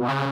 Wow.